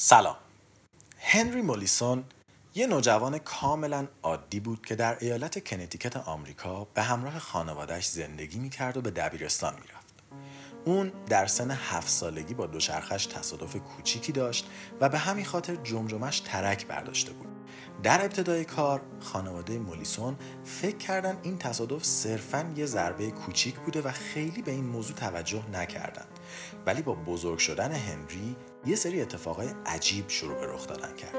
سلام هنری مولیسون یه نوجوان کاملا عادی بود که در ایالت کنتیکت آمریکا به همراه خانوادهش زندگی می‌کرد و به دبیرستان می‌رفت. اون در سن هفت سالگی با دوچرخش تصادف کوچیکی داشت و به همین خاطر جمجمش ترک برداشته بود. در ابتدای کار خانواده مولیسون فکر کردن این تصادف صرفا یه ضربه کوچیک بوده و خیلی به این موضوع توجه نکردند. ولی با بزرگ شدن هنری یه سری اتفاقای عجیب شروع به رخ دادن کرد.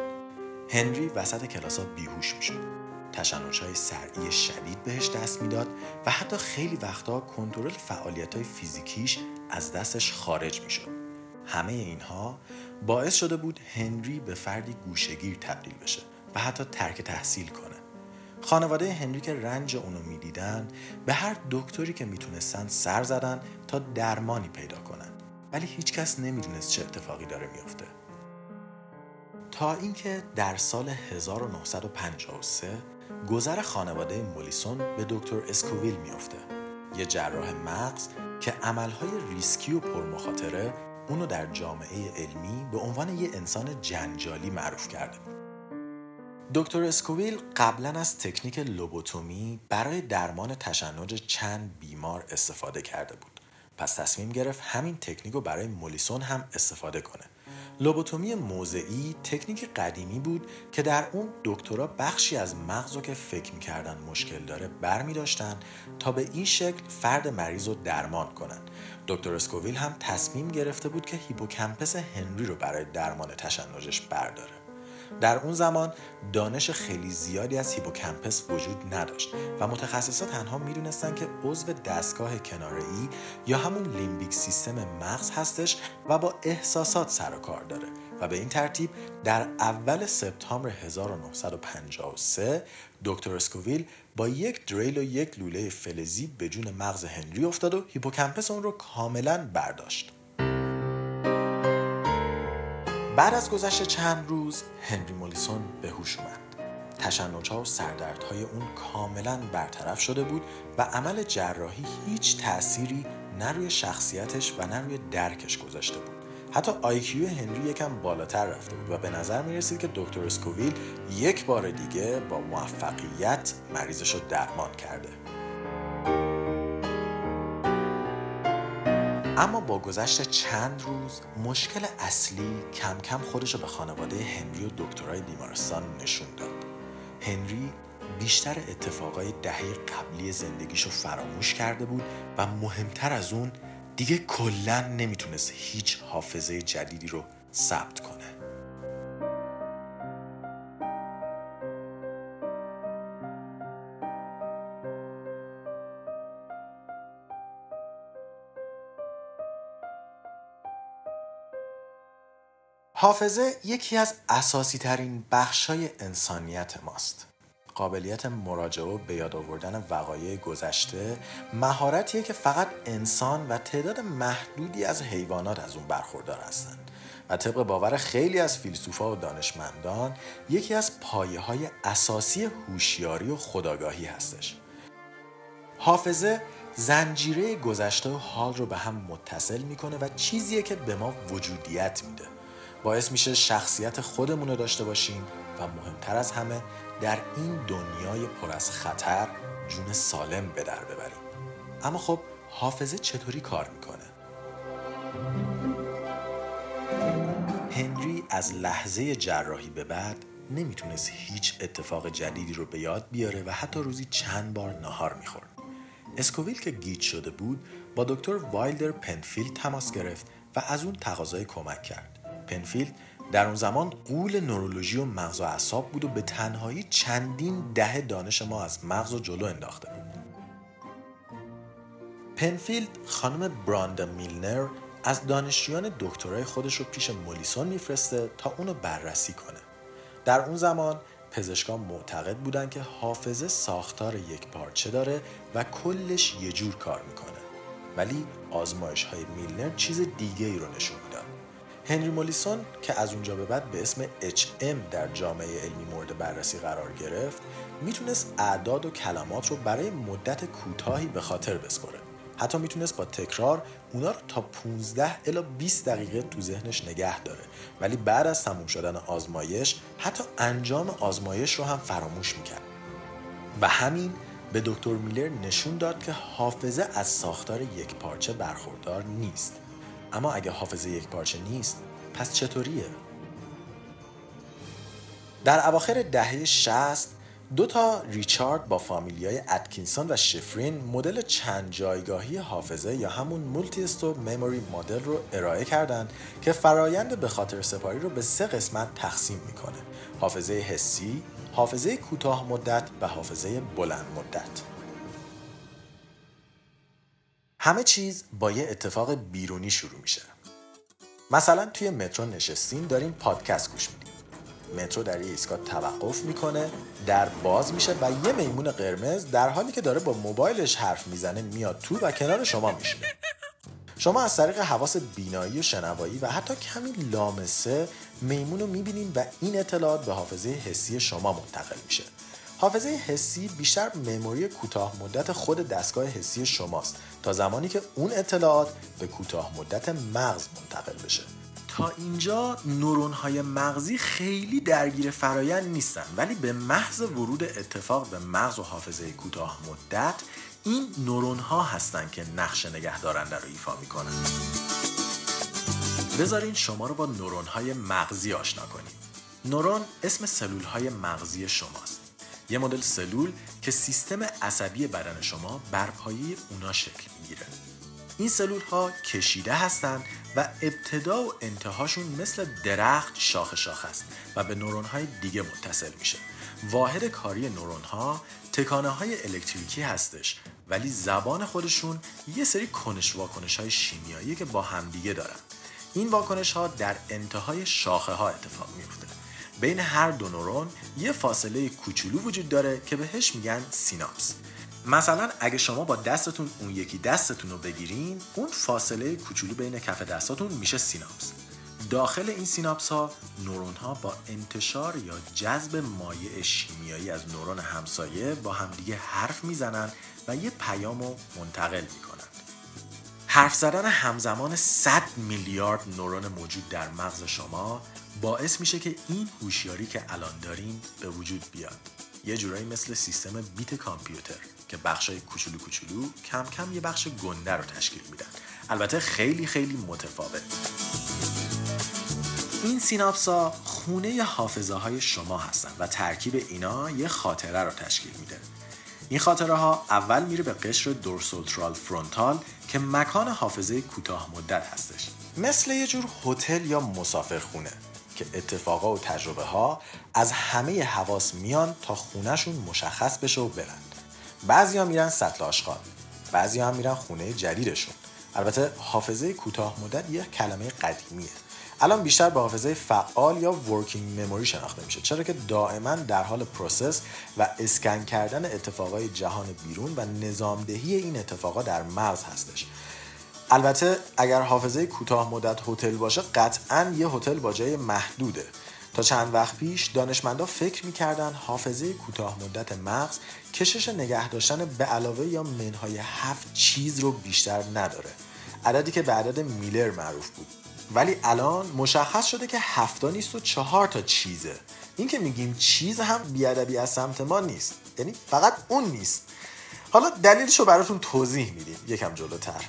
هنری وسط کلاسا بیهوش می‌شد. تشنج های سرعی شدید بهش دست می‌داد و حتی خیلی وقتا کنترل فعالیت های فیزیکیش از دستش خارج می‌شد. همه اینها باعث شده بود هنری به فردی گوشگیر تبدیل بشه. و حتی ترک تحصیل کنه. خانواده هنری که رنج اونو می‌دیدن به هر دکتری که می‌تونستن سر زدن تا درمانی پیدا کنن. ولی هیچکس نمی‌دونست چه اتفاقی داره میافته. تا اینکه در سال 1953 گذر خانواده مولیسون به دکتر اسکوویل میافته. یه جراح مغز که عملهای ریسکی و پرمخاطره اونو در جامعه علمی به عنوان یه انسان جنجالی معروف کرده. دکتر اسکوویل قبلا از تکنیک لوبوتومی برای درمان تشنج چند بیمار استفاده کرده بود. پس تصمیم گرفت همین تکنیک رو برای مولیسون هم استفاده کنه. لوبوتومی موضعی تکنیک قدیمی بود که در اون دکترها بخشی از مغز رو که فکر می‌کردن مشکل داره برمی‌داشتن تا به این شکل فرد مریض رو درمان کنن. دکتر اسکوویل هم تصمیم گرفته بود که هیپوکمپس هنری رو برای درمان تشنجش برداره. در اون زمان دانش خیلی زیادی از هیپوکمپس وجود نداشت و متخصصا تنها می‌دونستن که عضو دستگاه کناره‌ای یا همون limbic system مغز هستش و با احساسات سر و کار داره و به این ترتیب در اول سپتامبر 1953 دکتر اسکوویل با یک دریل و یک لوله فلزی به جون مغز هنری افتاد و هیپوکمپس اون رو کاملا برداشت. بعد از گذشت چند روز هنری مولیسون به هوش اومد. تشنجها و سردردهای اون کاملا برطرف شده بود و عمل جراحی هیچ تأثیری نه روی شخصیتش و نه روی درکش گذاشته بود. حتی آیکیو هنری یکم بالاتر رفته بود و به نظر می رسید که دکتر اسکوویل یک بار دیگه با موفقیت مریضش رو درمان کرده. اما با گذشت چند روز مشکل اصلی کم کم خودش رو به خانواده هنری و دکترای بیمارستان نشون داد. هنری بیشتر اتفاقای دهه قبلی زندگیش رو فراموش کرده بود و مهمتر از اون دیگه کلا نمی‌تونست هیچ حافظه جدیدی رو ثبت کنه. حافظه یکی از اساسی ترین بخش های انسانیت ماست. قابلیت مراجعه و به یاد آوردن وقایع گذشته مهارتیه که فقط انسان و تعداد محدودی از حیوانات از اون برخوردار هستند و طبق باور خیلی از فیلسوفا و دانشمندان یکی از پایه های اساسی هوشیاری و خداگاهی هستش. حافظه زنجیره گذشته و حال رو به هم متصل می‌کنه و چیزیه که به ما وجودیت میده. باعث میشه شخصیت خودمون رو داشته باشیم و مهمتر از همه در این دنیای پر از خطر جون سالم به در ببریم. اما خب حافظه چطوری کار می‌کنه؟ هنری از لحظه جراحی به بعد نمی‌تونست هیچ اتفاق جدیدی رو به یاد بیاره و حتی روزی چند بار نهار می‌خورد. اسکوویل که گیج شده بود با دکتر وایلدر پنفیلد تماس گرفت و از اون تقاضای کمک کرد. پنفیلد در اون زمان غول نورولوژی و مغز و اعصاب بود و به تنهایی چندین دهه دانش ما از مغز و جلو انداخته بود. پنفیلد خانم برندا میلنر از دانشجویان دکترای خودش رو پیش مولیسون میفرسته تا اونو بررسی کنه. در اون زمان پزشکان معتقد بودن که حافظه ساختار یک پارچه داره و کلش یه جور کار می‌کنه. ولی آزمایش های میلنر چیز دیگه ای رو نشون می‌داد. هنری مولیسون که از اونجا به بعد به اسم HM در جامعه علمی مورد بررسی قرار گرفت می‌تونست اعداد و کلمات رو برای مدت کوتاهی به خاطر بسپره. حتی می‌تونست با تکرار اونا رو تا 15 الا 20 دقیقه تو ذهنش نگه داره. ولی بعد از تموم شدن آزمایش حتی انجام آزمایش رو هم فراموش می‌کرد. و همین به دکتر میلنر نشون داد که حافظه از ساختار یک پارچه برخوردار نیست. اما اگه حافظه یک پارچه نیست پس چطوریه؟ در اواخر دهه 60 دو تا ریچارد با فامیلیای اتکینسون و شفرین مدل چند جایگاهی حافظه یا همون multi-store memory model رو ارائه کردند که فرایند به خاطر سپاری رو به سه قسمت تقسیم می‌کنه حافظه حسی، حافظه کوتاه مدت و حافظه بلند مدت همه چیز با یه اتفاق بیرونی شروع میشه. مثلا توی مترو نشستیم داریم پادکست گوش میدیم. مترو در یه ایستگاه توقف می‌کنه در باز میشه و یه میمون قرمز در حالی که داره با موبایلش حرف می‌زنه میاد تو و کنار شما میشینه شما از طریق حواس بینایی و شنوایی و حتی کمی لامسه میمون رو می‌بینید و این اطلاعات به حافظه حسی شما منتقل میشه. حافظه حسی بیشتر مموری کوتاه مدت خود دستگاه حسی شماست تا زمانی که اون اطلاعات به کوتاه مدت مغز منتقل بشه. تا اینجا نورون های مغزی خیلی درگیر فرایند نیستن ولی به محض ورود اتفاق به مغز و حافظه کوتاه مدت این نورون ها هستن که نقش نگهدارنده رو ایفا می‌کنن. بذارین شما رو با نورون های مغزی آشنا کنیم. نورون اسم سلول های مغزی شماست. یه مدل سلول که سیستم عصبی بدن شما بر پایه اونا شکل می‌گیره. این سلول ها کشیده هستند و ابتدا و انتهاشون مثل درخت شاخ شاخ است و به نورون های دیگه متصل میشه. واحد کاری نورون ها تکانه های الکتریکی هستش ولی زبان خودشون یه سری کنش واکنش های شیمیایی که با همدیگه دارن. این واکنش ها در انتهای شاخه ها اتفاق میفته بین هر دو نورون یه فاصله کوچولو وجود داره که بهش میگن سیناپس. مثلا اگه شما با دستتون اون یکی دستتون رو بگیرین اون فاصله کوچولو بین کف دستاتون میشه سیناپس. داخل این سیناپس ها نورون ها با انتشار یا جذب مایع شیمیایی از نورون همسایه با همدیگه حرف می‌زنن و یه پیام رو منتقل می‌کنند حرف زدن همزمان 100 میلیارد نورون موجود در مغز شما باعث میشه که این هوشیاری که الان داریم به وجود بیاد. یه جورایی مثل سیستم بیت کامپیوتر که بخشای کوچولو کوچولو کم کم یه بخش گنده رو تشکیل میدن. البته خیلی خیلی متفاوت. این سیناپس ها خونه حافظه های شما هستن و ترکیب اینا یه خاطره رو تشکیل میده. این خاطره ها اول میره به قشر دورسولترال فرونتال که مکان حافظه کوتاه مدت هستش. مثل یه جور هتل یا مسافرخونه که اتفاقا و تجربه ها از همه حواس میان تا خونهشون مشخص بشه و برند بعضی ها میرن سطل آشغال بعضی هم میرن خونه جدیدشون. البته حافظه کوتاه مدت یه کلمه قدیمیه. الان بیشتر به حافظه فعال یا working memory شناخته میشه. چرا که دائما در حال process و اسکن کردن اتفاقای جهان بیرون و نظامدهی این اتفاقا در مغز هستش. البته اگر حافظه کوتاه مدت هتل باشه قطعا یه هتل با جای محدوده. تا چند وقت پیش دانشمندا فکر می‌کردن حافظه کوتاه مدت مغز کشش نگه داشتن به علاوه یا منهای هفت چیز رو بیشتر نداره. عددی که به عدد میلر معروف بود. ولی الان مشخص شده که هفتا نیست و چهار تا چیزه. این که میگیم چیز هم بیادبی از سمت ما نیست. یعنی فقط اون نیست. حالا دلیلش رو براتون توضیح میدیم. یکم جلوتر.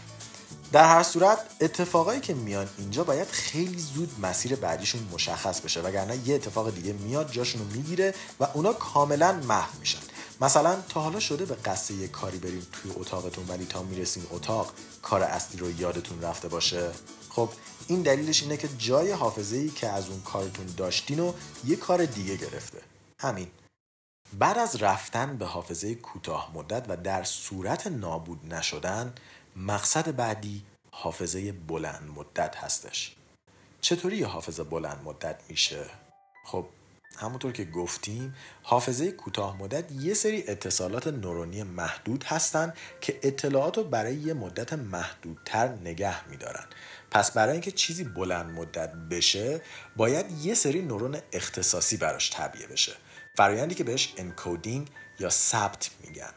در هر صورت اتفاقایی که میان اینجا باید خیلی زود مسیر بعدیشون مشخص بشه وگرنه یه اتفاق دیگه میاد جاشون رو می‌گیره و اونا کاملا محو میشن. مثلا تا حالا شده به قصد یه کاری بریم توی اتاقتون ولی تا می‌رسین اتاق کار اصلی رو یادتون رفته باشه؟ خب این دلیلش اینه که جای حافظه ای که از اون کارتون داشتین و یه کار دیگه گرفته. همین. بعد از رفتن به حافظه کوتاه مدت و در صورت نابود نشدن مقصد بعدی حافظه بلند مدت هستش. چطوری حافظه بلند مدت میشه؟ خب همونطور که گفتیم حافظه کوتاه مدت یه سری اتصالات نورونی محدود هستن که اطلاعات رو برای یه مدت محدودتر نگه میدارن. پس برای اینکه چیزی بلند مدت بشه باید یه سری نورون اختصاصی براش تعبیه بشه. فرایندی که بهش encoding یا ثبت میگن.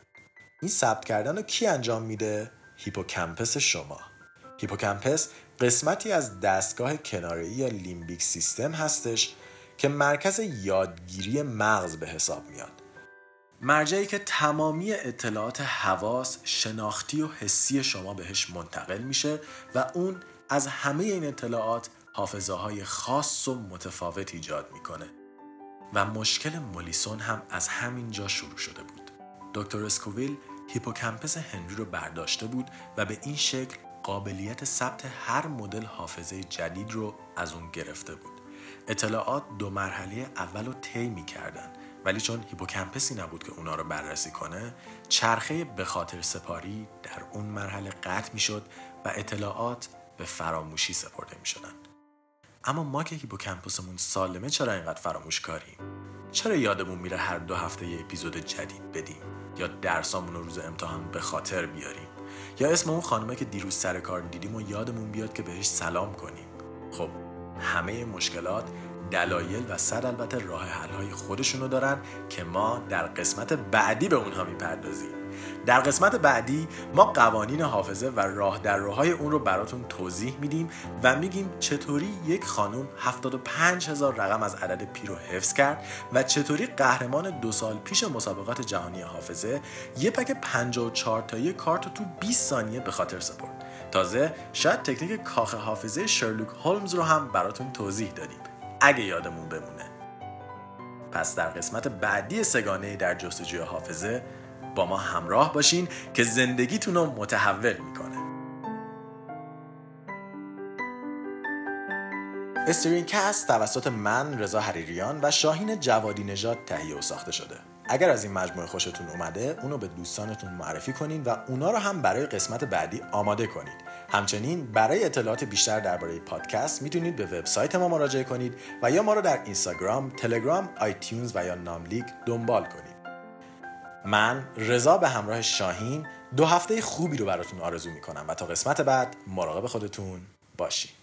این ثبت کردن رو کی انجام میده؟ هیپوکمپس شما. هیپوکمپس قسمتی از دستگاه کناری یا limbic system هستش که مرکز یادگیری مغز به حساب میاد. مرجعی که تمامی اطلاعات حواس، شناختی و حسی شما بهش منتقل میشه و اون از همه این اطلاعات حافظه های خاص و متفاوت ایجاد می‌کنه. و مشکل مولیسون هم از همین جا شروع شده بود. دکتر اسکوویل هیپوکمپس هنری رو برداشته بود و به این شکل قابلیت ثبت هر مدل حافظه جدید رو از اون گرفته بود. اطلاعات دو مرحله اول رو طی می‌کردن ولی چون هیپوکمپسی نبود که اونا رو بررسی کنه چرخه به خاطر سپاری در اون مرحله قطع می‌شد و اطلاعات به فراموشی سپرده می شدن. اما ما که هیپوکمپوسمون سالمه چرا اینقدر فراموش کاریم؟ چرا یادمون میره هر دو هفته یه اپیزود جدید بدیم یا درسامون رو روز امتحان به خاطر بیاریم یا اسم اون خانمه که دیروز سر کار دیدیم و یادمون بیاد که بهش سلام کنیم خب همه مشکلات دلایل و صد البته راه حل های خودشونو دارن که ما در قسمت بعدی به اونها می‌پردازیم. در قسمت بعدی ما قوانین حافظه و راه در راههای اون رو براتون توضیح میدیم و میگیم چطوری یک خانم 75 هزار رقم از عدد پی رو حفظ کرد و چطوری قهرمان دو سال پیش مسابقات جهانی حافظه یه پک 54 تایی کارت رو تو 20 ثانیه به خاطر سپرد. تازه شاید تکنیک کاخ حافظه شرلوک هولمز رو هم براتون توضیح دادیم اگه یادمون بمونه. پس در قسمت بعدی سگانه در جستجوی حافظه با ما همراه باشین که زندگیتون رو متحول می‌کنه. استرین کست توسط من رضا حریریان و شاهین جوادی نژاد تهیه و ساخته شده. اگر از این مجموعه خوشتون اومده اونو به دوستانتون معرفی کنین و اونا رو هم برای قسمت بعدی آماده کنید همچنین برای اطلاعات بیشتر درباره پادکست می‌تونید به وبسایت ما مراجعه کنید و یا ما رو در اینستاگرام، تلگرام، آیتیونز و یا ناملیک دنبال کنید. من رضا به همراه شاهین دو هفته خوبی رو براتون آرزو می‌کنم و تا قسمت بعد مراقب خودتون باشید